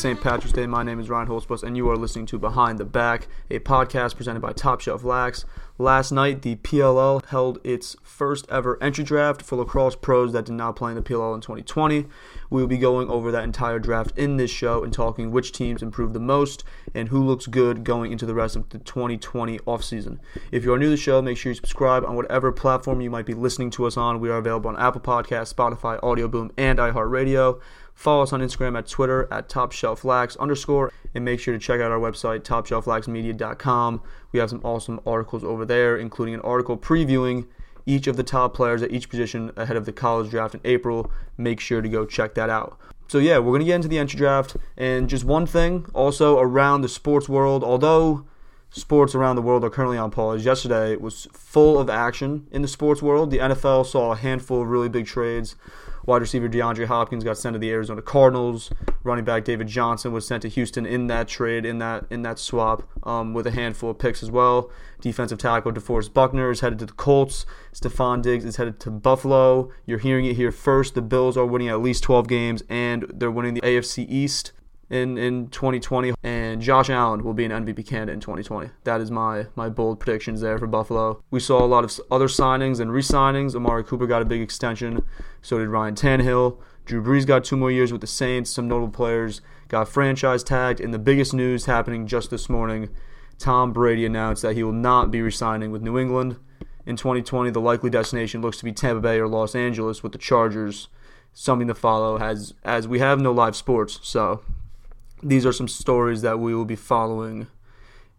St. Patrick's Day. My name is Ryan Holzbus, and you are listening to Behind the Back, a podcast presented by Top Shelf Lax. Last night, the PLL held its first ever entry draft for lacrosse pros that did not play in the PLL in 2020. We will be going over that entire draft in this show and talking which teams improved the most and who looks good going into the rest of the 2020 offseason. If you are new to the show, make sure you subscribe on whatever platform you might be listening to us on. We are available on Apple Podcasts, Spotify, Audio Boom, and iHeartRadio. Follow us on Instagram at Twitter at TopShelfLax underscore, and make sure to check out our website, TopShelfLaxMedia.com. We have some awesome articles over there, including an article previewing each of the top players at each position ahead of the college draft in April. Make sure to go check that out. So, yeah, we're going to get into the entry draft. And just one thing also around the sports world, although sports around the world are currently on pause. Yesterday was full of action in the sports world. The NFL saw a handful of really big trades. Wide receiver DeAndre Hopkins got sent to the Arizona Cardinals. Running back David Johnson was sent to Houston in that trade, in that in that swap, um, with a handful of picks as well. Defensive tackle DeForest Buckner is headed to the Colts. Stefon Diggs is headed to Buffalo. You're hearing it here first. The Bills are winning at least 12 games, and they're winning the AFC East in, in 2020, and Josh Allen will be an MVP candidate in 2020. That is my my bold predictions there for Buffalo. We saw a lot of other signings and re-signings. Amari Cooper got a big extension. So did Ryan Tannehill. Drew Brees got two more years with the Saints. Some notable players got franchise tagged. And the biggest news happening just this morning, Tom Brady announced that he will not be re-signing with New England. In 2020, the likely destination looks to be Tampa Bay or Los Angeles with the Chargers. Something to follow as as we have no live sports, so these are some stories that we will be following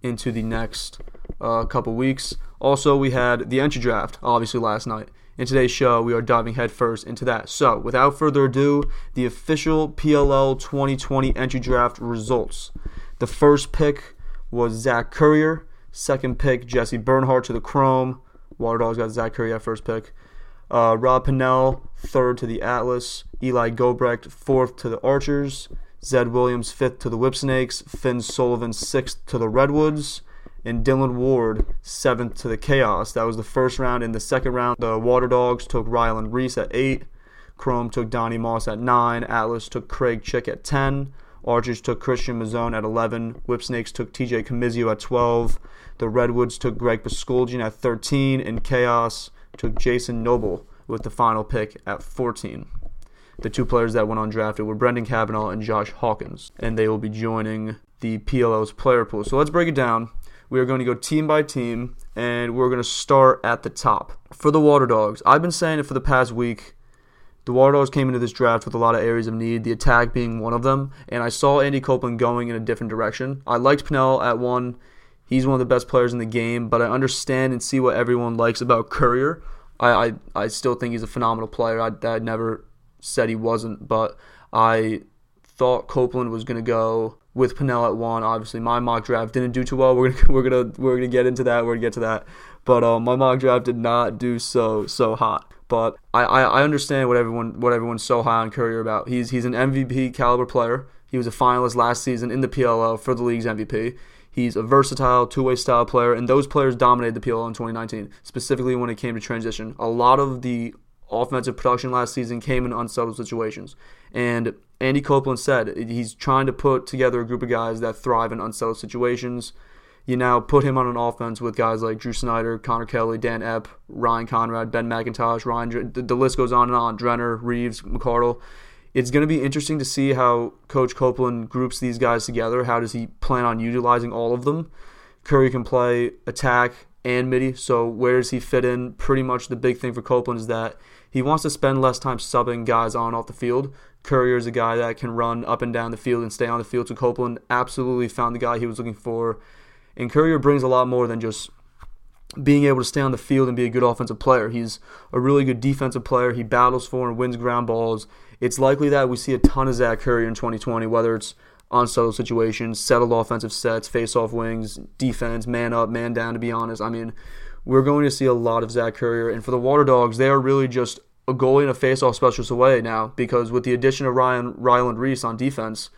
into the next uh, couple weeks. Also, we had the entry draft, obviously, last night. In today's show, we are diving headfirst into that. So, without further ado, the official PLL 2020 entry draft results. The first pick was Zach Currier. Second pick, Jesse Bernhardt to the Chrome. Water Dogs got Zach Currier at first pick. Uh, Rob Pannell, third to the Atlas. Eli Gobrecht, fourth to the Archers. Zed Williams fifth to the Whipsnakes, Finn Sullivan sixth to the Redwoods, and Dillon Ward seventh to the Chaos. That was the first round. In the second round, the Water Dogs took Ryland Rees at eight, Chrome took Donnie Moss at nine, Atlas took Craig Chick at ten, Archers took Christian Mazzone at 11, Whipsnakes took TJ Comizio at 12, the Redwoods took Greg Puskuldjian at 13, and Chaos took Jason Noble with the final pick at 14. The two players that went undrafted were Brendan Kavanaugh and Josh Hawkins, and they will be joining the PLL's player pool. So let's break it down. We are going to go team by team, and we're going to start at the top. For the Water Dogs, I've been saying it for the past week. The Water Dogs came into this draft with a lot of areas of need, the attack being one of them, and I saw Andy Copeland going in a different direction. I liked Pannell at one. He's one of the best players in the game, but I understand and see what everyone likes about Currier. I, I, I still think he's a phenomenal player. I, I never said he wasn't, but I thought Copeland was going to go with Pannell at one. Obviously, my mock draft didn't do too well. We're gonna we're gonna we're gonna get into that. We're gonna get to that. But um, my mock draft did not do so so hot. But I, I, I understand what everyone what everyone's so high on Currier about. He's he's an MVP caliber player. He was a finalist last season in the PLL for the league's MVP. He's a versatile two-way style player, and those players dominated the PLL in 2019, specifically when it came to transition. A lot of the offensive production last season came in unsettled situations. And Andy Copeland said he's trying to put together a group of guys that thrive in unsettled situations. You now put him on an offense with guys like Drew Snyder, Connor Kelly, Dan Epp, Ryan Conrad, Ben McIntosh, Ryan. The, the list goes on and on. Drenner, Reeves, McArdle. It's going to be interesting to see how Coach Copeland groups these guys together. How does he plan on utilizing all of them? Curry can play attack and midi, so where does he fit in? Pretty much the big thing for Copeland is that he wants to spend less time subbing guys on off the field. Currier is a guy that can run up and down the field and stay on the field. So Copeland absolutely found the guy he was looking for. And Currier brings a lot more than just being able to stay on the field and be a good offensive player. He's a really good defensive player. He battles for and wins ground balls. It's likely that we see a ton of Zach Currier in 2020, whether it's unsettled situations, settled offensive sets, face off wings, defense, man up, man down, to be honest. I mean, we're going to see a lot of Zach Currier. And for the Water Dogs, they are really just a goalie and a face-off specialist away now because with the addition of Ryan Ryland Rees on defense,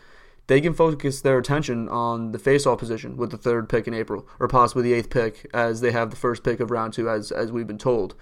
they can focus their attention on the face-off position with the third pick in April or possibly the eighth pick as they have the first pick of round two as as we've been told.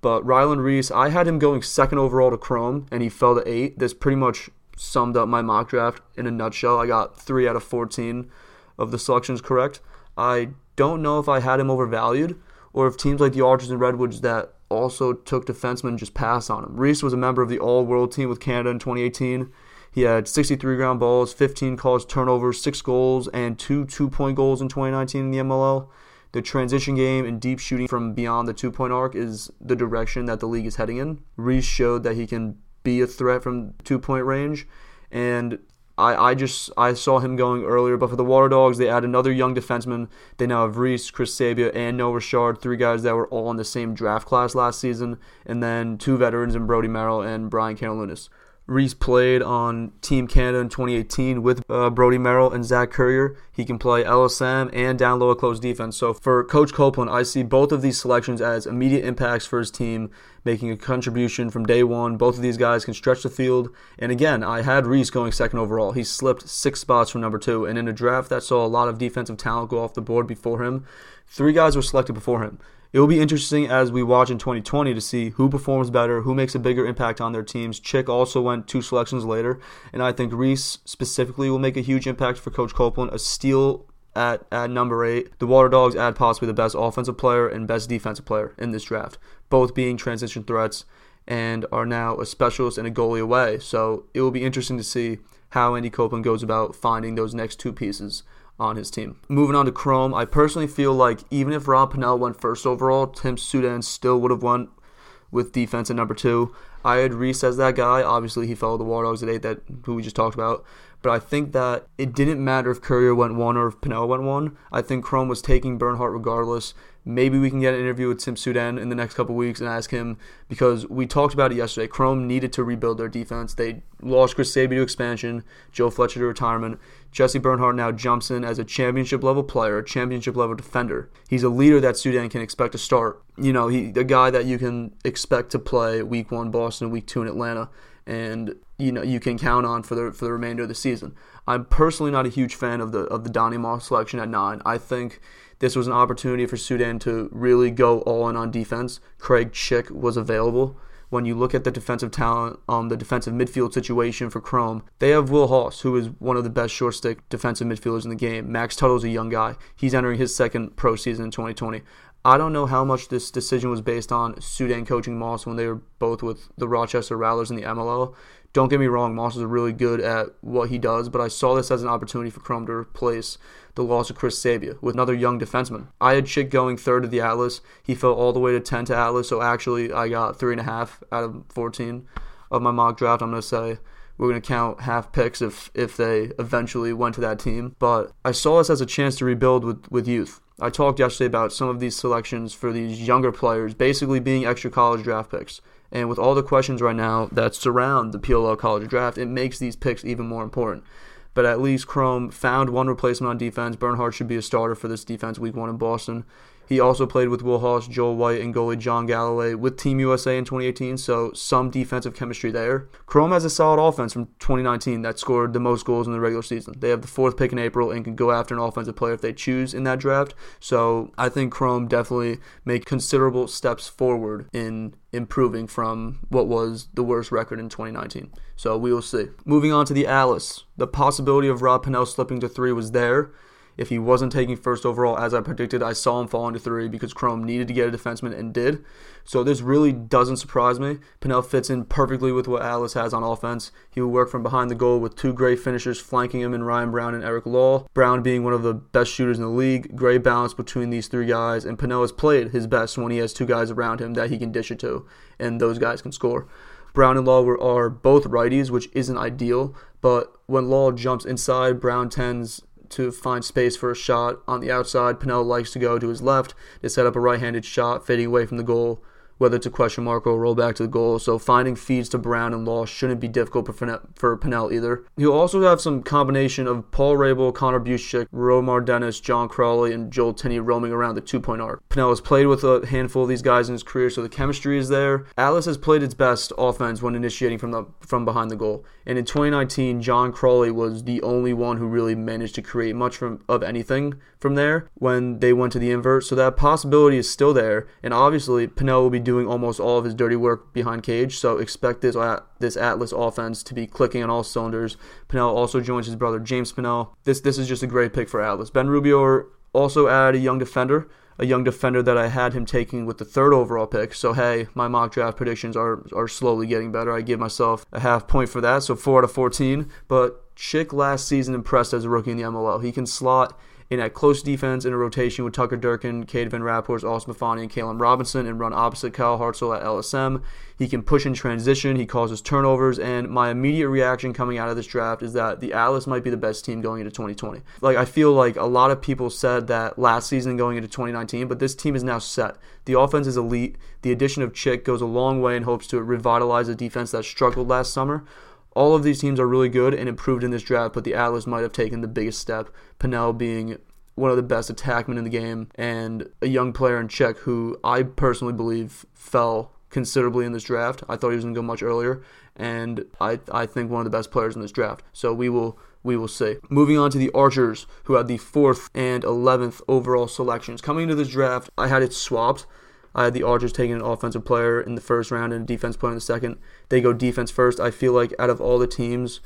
But Ryland Rees, I had him going second overall to Chrome and he fell to eight. This pretty much summed up my mock draft in a nutshell. I got three out of 14 of the selections correct. I don't know if I had him overvalued or if teams like the Archers and Redwoods that also took defensemen just pass on him. Rees was a member of the All World team with Canada in 2018. He had 63 ground balls, 15 caused turnovers, 6 goals, and 2 two point goals in 2019 in the MLL. The transition game and deep shooting from beyond the two point arc is the direction that the league is heading in. Rees showed that he can be a threat from two point range, and I, I just I saw him going earlier, but for the Water Dogs, they add another young defenseman. They now have Rees, Chris Sabia, and Noah Richard, three guys that were all in the same draft class last season, and then two veterans in Brodie Merrill and Brian Karalunas. Rees played on Team Canada in 2018 with uh, Brodie Merrill and Zach Currier. He can play LSM and down low close defense. So for Coach Copeland, I see both of these selections as immediate impacts for his team, making a contribution from day one. Both of these guys can stretch the field. And again, I had Rees going second overall. He slipped six spots from number two. And in a draft that saw a lot of defensive talent go off the board before him, three guys were selected before him it will be interesting as we watch in 2020 to see who performs better, who makes a bigger impact on their teams. Chick also went two selections later, and I think Rees specifically will make a huge impact for Coach Copeland. A steal at, at number eight. The Water Dogs add possibly the best offensive player and best defensive player in this draft, both being transition threats and are now a specialist and a goalie away. So it will be interesting to see how Andy Copeland goes about finding those next two pieces on his team. Moving on to Chrome, I personally feel like even if Rob Pannell went first overall, Tim Soudan still would have won with defense at number two. I had Rees as that guy. Obviously, he followed the War Dogs at eight, that who we just talked about. But I think that it didn't matter if Currier went one or if Pannell went one. I think Chrome was taking Bernhardt regardless. Maybe we can get an interview with Tim Soudan in the next couple weeks and ask him because we talked about it yesterday. Chrome needed to rebuild their defense. They lost Chris Sabia to expansion, Joe Fletcher to retirement. Jesse Bernhardt now jumps in as a championship level player, a championship level defender. He's a leader that Soudan can expect to start. You know, he a guy that you can expect to play week one Boston, week two in Atlanta, and you know you can count on for the for the remainder of the season. I'm personally not a huge fan of the of the Donnie Moss selection at nine. I think this was an opportunity for Soudan to really go all in on defense. Craig Chick was available. When you look at the defensive talent, um, the defensive midfield situation for Chrome, they have Will Haus, who is one of the best short stick defensive midfielders in the game. Max Tuttle's a young guy. He's entering his second pro season in 2020. I don't know how much this decision was based on Soudan coaching Moss when they were both with the Rochester Rattlers in the MLL. Don't get me wrong, Moss is really good at what he does, but I saw this as an opportunity for Chrome to replace the loss of Chris Sabia with another young defenseman. I had Chick going third to the Atlas. He fell all the way to 10 to Atlas, so actually I got 3.5 out of 14 of my mock draft. I'm going to say we're going to count half picks if, if they eventually went to that team. But I saw this as a chance to rebuild with, with youth. I talked yesterday about some of these selections for these younger players basically being extra college draft picks. And with all the questions right now that surround the PLL college draft, it makes these picks even more important. But at least Chrome found one replacement on defense. Bernhardt should be a starter for this defense week one in Boston. He also played with Will Joel White, and goalie John Galloway with Team USA in 2018, so some defensive chemistry there. Chrome has a solid offense from 2019 that scored the most goals in the regular season. They have the fourth pick in April and can go after an offensive player if they choose in that draft. So I think Chrome definitely made considerable steps forward in improving from what was the worst record in 2019. So we will see. Moving on to the Atlas. The possibility of Rob Pannell slipping to three was there. If he wasn't taking first overall, as I predicted, I saw him fall into three because Chrome needed to get a defenseman and did. So this really doesn't surprise me. Pannell fits in perfectly with what Atlas has on offense. He will work from behind the goal with two great finishers flanking him in Ryan Brown and Eric Law. Brown being one of the best shooters in the league. Great balance between these three guys, and Pannell has played his best when he has two guys around him that he can dish it to, and those guys can score. Brown and Law are both righties, which isn't ideal. But when Law jumps inside, Brown tends to find space for a shot on the outside. Pannell likes to go to his left to set up a right handed shot, fading away from the goal whether it's a question mark or a roll back to the goal. So finding feeds to Brown and Law shouldn't be difficult for, for Pannell either. He'll also have some combination of Paul Rabil, Connor Buczek, Romar Dennis, John Crawley, and Joel Tinney roaming around the two point arc. Pannell has played with a handful of these guys in his career, so the chemistry is there. Atlas has played its best offense when initiating from the from behind the goal. And in 2019, John Crawley was the only one who really managed to create much from of anything from there when they went to the invert. So that possibility is still there, and obviously Pannell will be doing almost all of his dirty work behind cage. So expect this this Atlas offense to be clicking on all cylinders. Pannell also joins his brother James Pannell. This this is just a great pick for Atlas. Ben Rubeor also added a young defender, a young defender that I had him taking with the third overall pick. So hey, my mock draft predictions are are slowly getting better. I give myself a half point for that, so four out of fourteen. But Chick last season impressed as a rookie in the MLL. He can slot in a close defense in a rotation with Tucker Durkin, Cade Van Raaphorst, Austin Mafani, and Kalen Robinson and run opposite Kyle Hartzell at LSM. He can push in transition, he causes turnovers, and my immediate reaction coming out of this draft is that the Atlas might be the best team going into 2020. Like, I feel like a lot of people said that last season going into 2019, but this team is now set. The offense is elite. The addition of Chick goes a long way in hopes to revitalize a defense that struggled last summer. All of these teams are really good and improved in this draft, but the Atlas might have taken the biggest step. Pannell being one of the best attackmen in the game, and a young player in Chick who I personally believe fell considerably in this draft. I thought he was going to go much earlier, and I I think one of the best players in this draft. So we will we will see. Moving on to the Archers, who had the fourth and eleventh overall selections coming into this draft. I had it swapped. I had the Archers taking an offensive player in the first round and a defense player in the second. They go defense first. I feel like out of all the teams,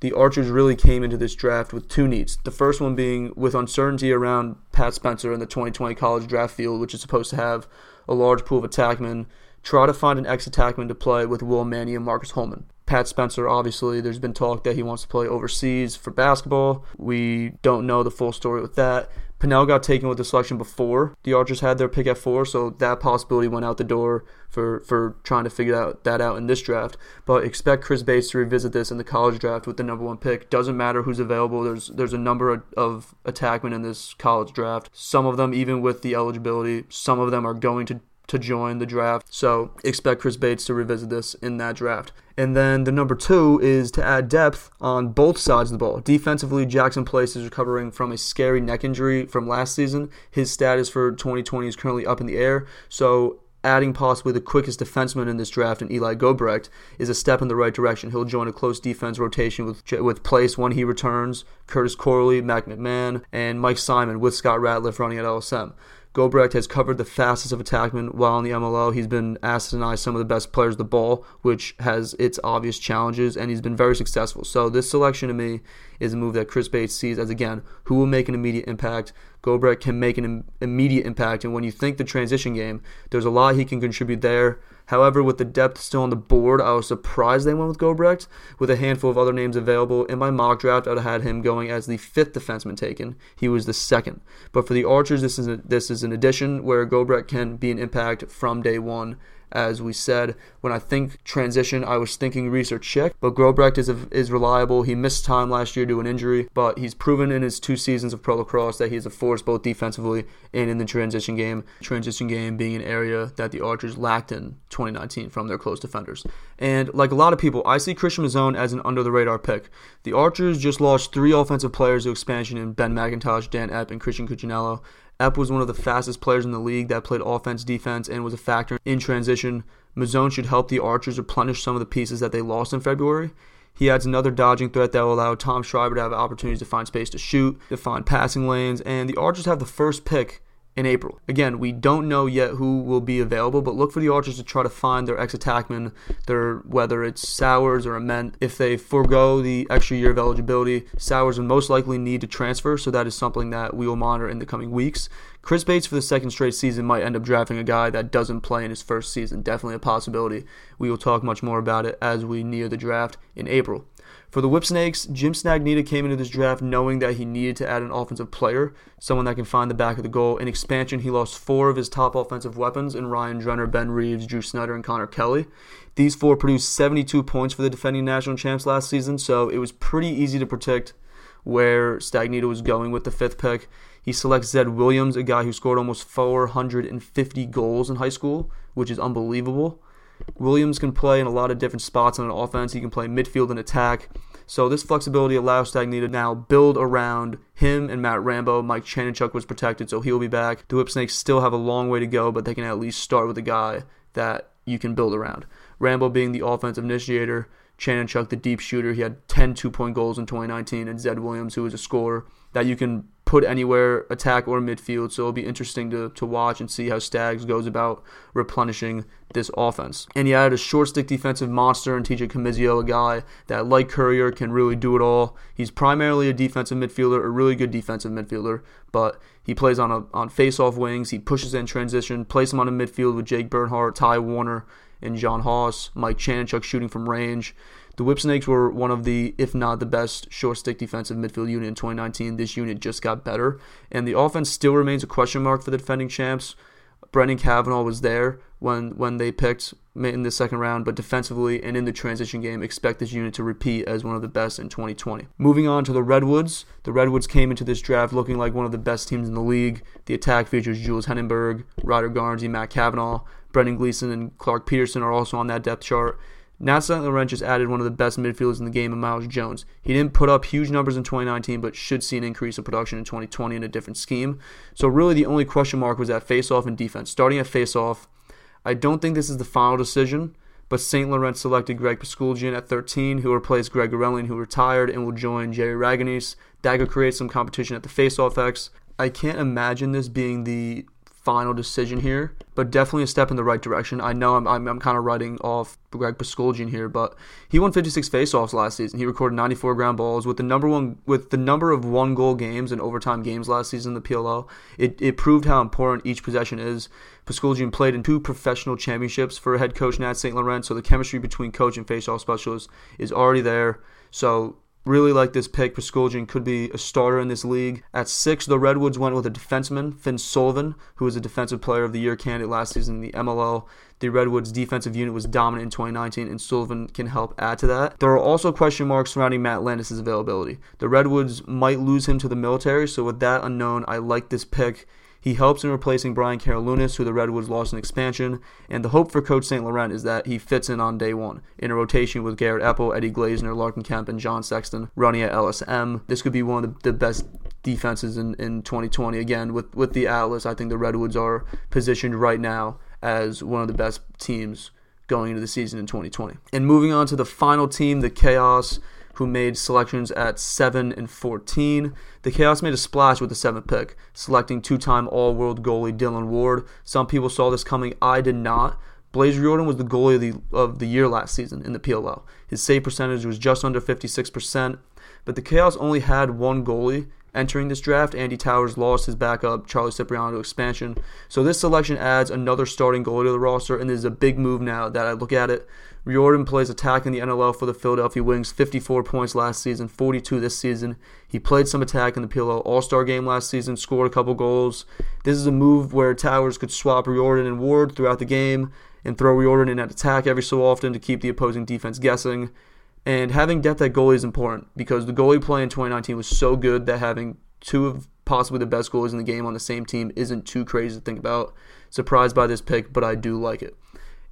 the Archers really came into this draft with two needs. The first one being with uncertainty around Pat Spencer and the 2020 college draft field, which is supposed to have a large pool of attackmen, try to find an ex attackman to play with Will Manny and Marcus Holman. Pat Spencer, obviously, there's been talk that he wants to play overseas for basketball. We don't know the full story with that. Pannell got taken with the selection before the Archers had their pick at four, so that possibility went out the door for, for trying to figure out that out in this draft. But expect Chris Bates to revisit this in the college draft with the number one pick. Doesn't matter who's available. There's there's a number of, of attackmen in this college draft. Some of them, even with the eligibility, some of them are going to to join the draft. So expect Chris Bates to revisit this in that draft. And then the number two is to add depth on both sides of the ball. Defensively, Jackson Place is recovering from a scary neck injury from last season. His status for 2020 is currently up in the air. So adding possibly the quickest defenseman in this draft in Eli Gobrecht is a step in the right direction. He'll join a close defense rotation with with Place when he returns, Curtis Corley, Mac McMahon, and Mike Simon with Scott Ratliff running at LSM. Gobrecht has covered the fastest of attackmen while in the MLL. He's been asked to deny some of the best players the ball, which has its obvious challenges, and he's been very successful. So this selection to me is a move that Chris Bates sees as again who will make an immediate impact. Gobrecht can make an Im- immediate impact, and when you think the transition game, there's a lot he can contribute there. However, with the depth still on the board, I was surprised they went with Gobrecht. With a handful of other names available in my mock draft, I'd have had him going as the fifth defenseman taken. He was the second. But for the Archers, this is a, this is an addition where Gobrecht can be an impact from day one as we said. When I think transition, I was thinking research check, but Gobrecht is, a, is reliable. He missed time last year due to an injury, but he's proven in his two seasons of pro lacrosse that he is a force both defensively and in the transition game. Transition game being an area that the Archers lacked in 2019 from their close defenders. And like a lot of people, I see Christian Mazzone as an under the radar pick. The Archers just lost three offensive players to expansion in Ben McIntosh, Dan Epp, and Christian Cuccinello. Epp was one of the fastest players in the league that played offense, defense, and was a factor in transition. Mazzone should help the Archers replenish some of the pieces that they lost in February. He adds another dodging threat that will allow Tom Schreiber to have opportunities to find space to shoot, to find passing lanes, and the Archers have the first pick in April. Again, we don't know yet who will be available, but look for the Archers to try to find their ex-attackman, their whether it's Sowers or Ament. If they forego the extra year of eligibility, Sowers would most likely need to transfer, so that is something that we will monitor in the coming weeks. Chris Bates for the second straight season might end up drafting a guy that doesn't play in his first season. Definitely a possibility. We will talk much more about it as we near the draft in April. For the Whipsnakes, Jim Stagnitta came into this draft knowing that he needed to add an offensive player, someone that can find the back of the goal. In expansion, he lost four of his top offensive weapons in Ryan Drenner, Ben Reeves, Drew Snyder, and Connor Kelly. These four produced 72 points for the defending national champs last season, so it was pretty easy to predict where Stagnitta was going with the fifth pick. He selects Zed Williams, a guy who scored almost 450 goals in high school, which is unbelievable. Williams can play in a lot of different spots on an offense. He can play midfield and attack. So this flexibility allows Stagnitta to now build around him and Matt Rambo. Mike Chanenchuk was protected, so he'll be back. The Whipsnakes still have a long way to go, but they can at least start with a guy that you can build around. Rambo being the offensive initiator, Chanenchuk the deep shooter. He had 10 two-point goals in 2019, and Zed Williams, who is a scorer that you can put anywhere, attack or midfield. So it'll be interesting to, to watch and see how Stags goes about replenishing this offense. And he added a short stick defensive monster in TJ Comizio, a guy that, like Currier, can really do it all. He's primarily a defensive midfielder, a really good defensive midfielder, but he plays on a on face-off wings. He pushes in transition, plays him on a midfield with Jake Bernhardt, Ty Warner, and John Haus, Mike Chanenchuk shooting from range. The Whipsnakes were one of the, if not the best, short stick defensive midfield unit in 2019. This unit just got better, and the offense still remains a question mark for the defending champs. Brendan Kavanaugh was there when when they picked in the second round, but defensively and in the transition game, expect this unit to repeat as one of the best in 2020. Moving on to the Redwoods, the Redwoods came into this draft looking like one of the best teams in the league. The attack features Jules Heningburg, Ryder Garnsey, Matt Kavanaugh, Brendan Gleeson, and Clark Peterson are also on that depth chart. Nat St. Laurent just added one of the best midfielders in the game Myles Jones. He didn't put up huge numbers in 2019, but should see an increase in production in 2020 in a different scheme. So really the only question mark was at face-off and defense. Starting at face-off, I don't think this is the final decision, but St. Laurent selected Greg Puskuldjian at 13, who replaced Greg Gurenlian, who retired and will join Jerry Ragonese. That could create some competition at the face-off X. I can't imagine this being the final decision here, but definitely a step in the right direction. I know I'm, I'm, I'm kind of writing off Greg Puskuldjian here, but he won 56 faceoffs last season. He recorded 94 ground balls with the number one with the number of one goal games and overtime games last season in the PLL. It, it proved how important each possession is. Puskuldjian played in two professional championships for head coach Nat St. Laurent, so the chemistry between coach and faceoff specialist is already there. So Really like this pick. Puskuldjian could be a starter in this league. At six, the Redwoods went with a defenseman, Finn Sullivan, who was a defensive player of the year candidate last season in the MLL. The Redwoods defensive unit was dominant in 2019, and Sullivan can help add to that. There are also question marks surrounding Matt Landis' availability. The Redwoods might lose him to the military, so with that unknown, I like this pick. He helps in replacing Brian Karalunas, who the Redwoods lost in expansion, and the hope for Coach St. Laurent is that he fits in on day one in a rotation with Garrett Epple, Eddie Glazener, Larkin Kemp, and John Sexton running at LSM. This could be one of the, the best defenses in, in 2020. Again, with, with the Atlas, I think the Redwoods are positioned right now as one of the best teams going into the season in 2020. And moving on to the final team, the Chaos who made selections at 7 and 14. The Chaos made a splash with the 7th pick, selecting two time All World goalie Dillon Ward. Some people saw this coming, I did not. Blaze Riorden was the goalie of the, of the year last season in the PLL. His save percentage was just under 56%, but the Chaos only had one goalie entering this draft. Andy Towers lost his backup, Charlie Cipriano, to expansion. So this selection adds another starting goalie to the roster, and this is a big move now that I look at it. Riorden plays attack in the NLL for the Philadelphia Wings, 54 points last season, 42 this season. He played some attack in the PLL All Star game last season, scored a couple goals. This is a move where Towers could swap Riorden and Ward throughout the game and throw Riorden in at attack every so often to keep the opposing defense guessing. And having depth at goalie is important because the goalie play in 2019 was so good that having two of possibly the best goalies in the game on the same team isn't too crazy to think about. Surprised by this pick, but I do like it.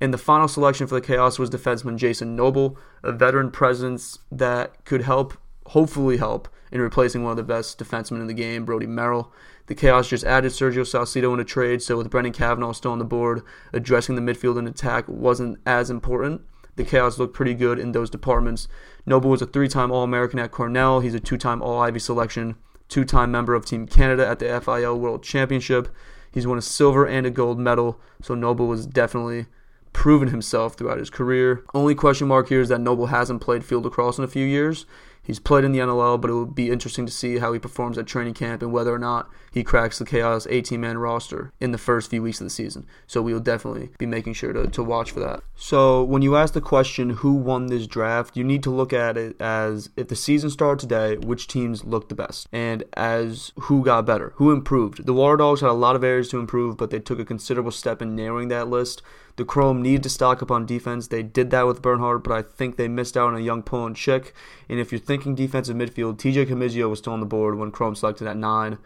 And the final selection for the Chaos was defenseman Jason Noble, a veteran presence that could help, hopefully help, in replacing one of the best defensemen in the game, Brodie Merrill. The Chaos just added Sergio Salcido in a trade, so with Brendan Kavanaugh still on the board, addressing the midfield and attack wasn't as important. The Chaos looked pretty good in those departments. Noble was a three time All American at Cornell. He's a two time All Ivy selection, two time member of Team Canada at the FIL World Championship. He's won a silver and a gold medal, so Noble was definitely proven himself throughout his career. Only question mark here is that Noble hasn't played field lacrosse in a few years. He's played in the NLL, but it will be interesting to see how he performs at training camp and whether or not he cracks the Chaos 18 man roster in the first few weeks of the season. So we will definitely be making sure to, to watch for that. So when you ask the question, who won this draft, you need to look at it as if the season started today, which teams looked the best, and as who got better, who improved. The Water Dogs had a lot of areas to improve, but they took a considerable step in narrowing that list. The Chrome need to stock up on defense. They did that with Bernhardt, but I think they missed out on a young Poland chick. And if you're thinking defensive midfield, TJ Comizio was still on the board when Chrome selected at nine.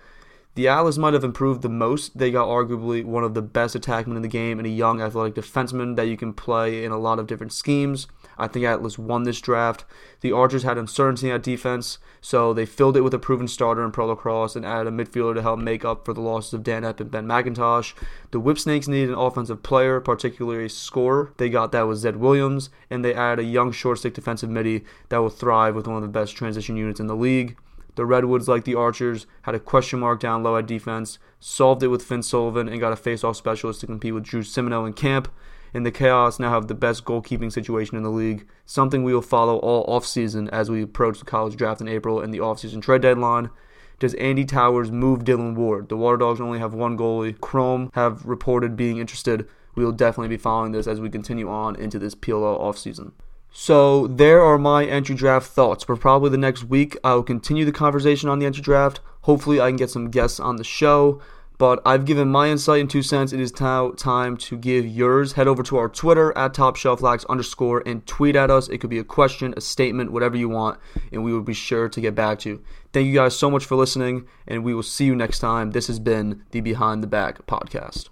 The Atlas might have improved the most. They got arguably one of the best attackmen in the game and a young athletic defenseman that you can play in a lot of different schemes. I think Atlas won this draft. The Archers had uncertainty at defense, so they filled it with a proven starter in Pro Lacrosse and added a midfielder to help make up for the losses of Dan Epp and Ben McIntosh. The Whipsnakes needed an offensive player, particularly a scorer. They got that with Zed Williams, and they added a young short stick defensive midi that will thrive with one of the best transition units in the league. The Redwoods, like the Archers, had a question mark down low at defense, solved it with Finn Sullivan, and got a face-off specialist to compete with Drew Simoneau in camp. And the Chaos now have the best goalkeeping situation in the league, something we will follow all offseason as we approach the college draft in April and the offseason trade deadline. Does Andy Towers move Dillon Ward? The Water Dogs only have one goalie. Chrome have reported being interested. We will definitely be following this as we continue on into this PLL offseason. So there are my entry draft thoughts. For probably the next week, I will continue the conversation on the entry draft. Hopefully, I can get some guests on the show. But I've given my insight in two cents. It is now time to give yours. Head over to our Twitter at TopShelfLax underscore and tweet at us. It could be a question, a statement, whatever you want, and we will be sure to get back to you. Thank you guys so much for listening, and we will see you next time. This has been the Behind the Back podcast.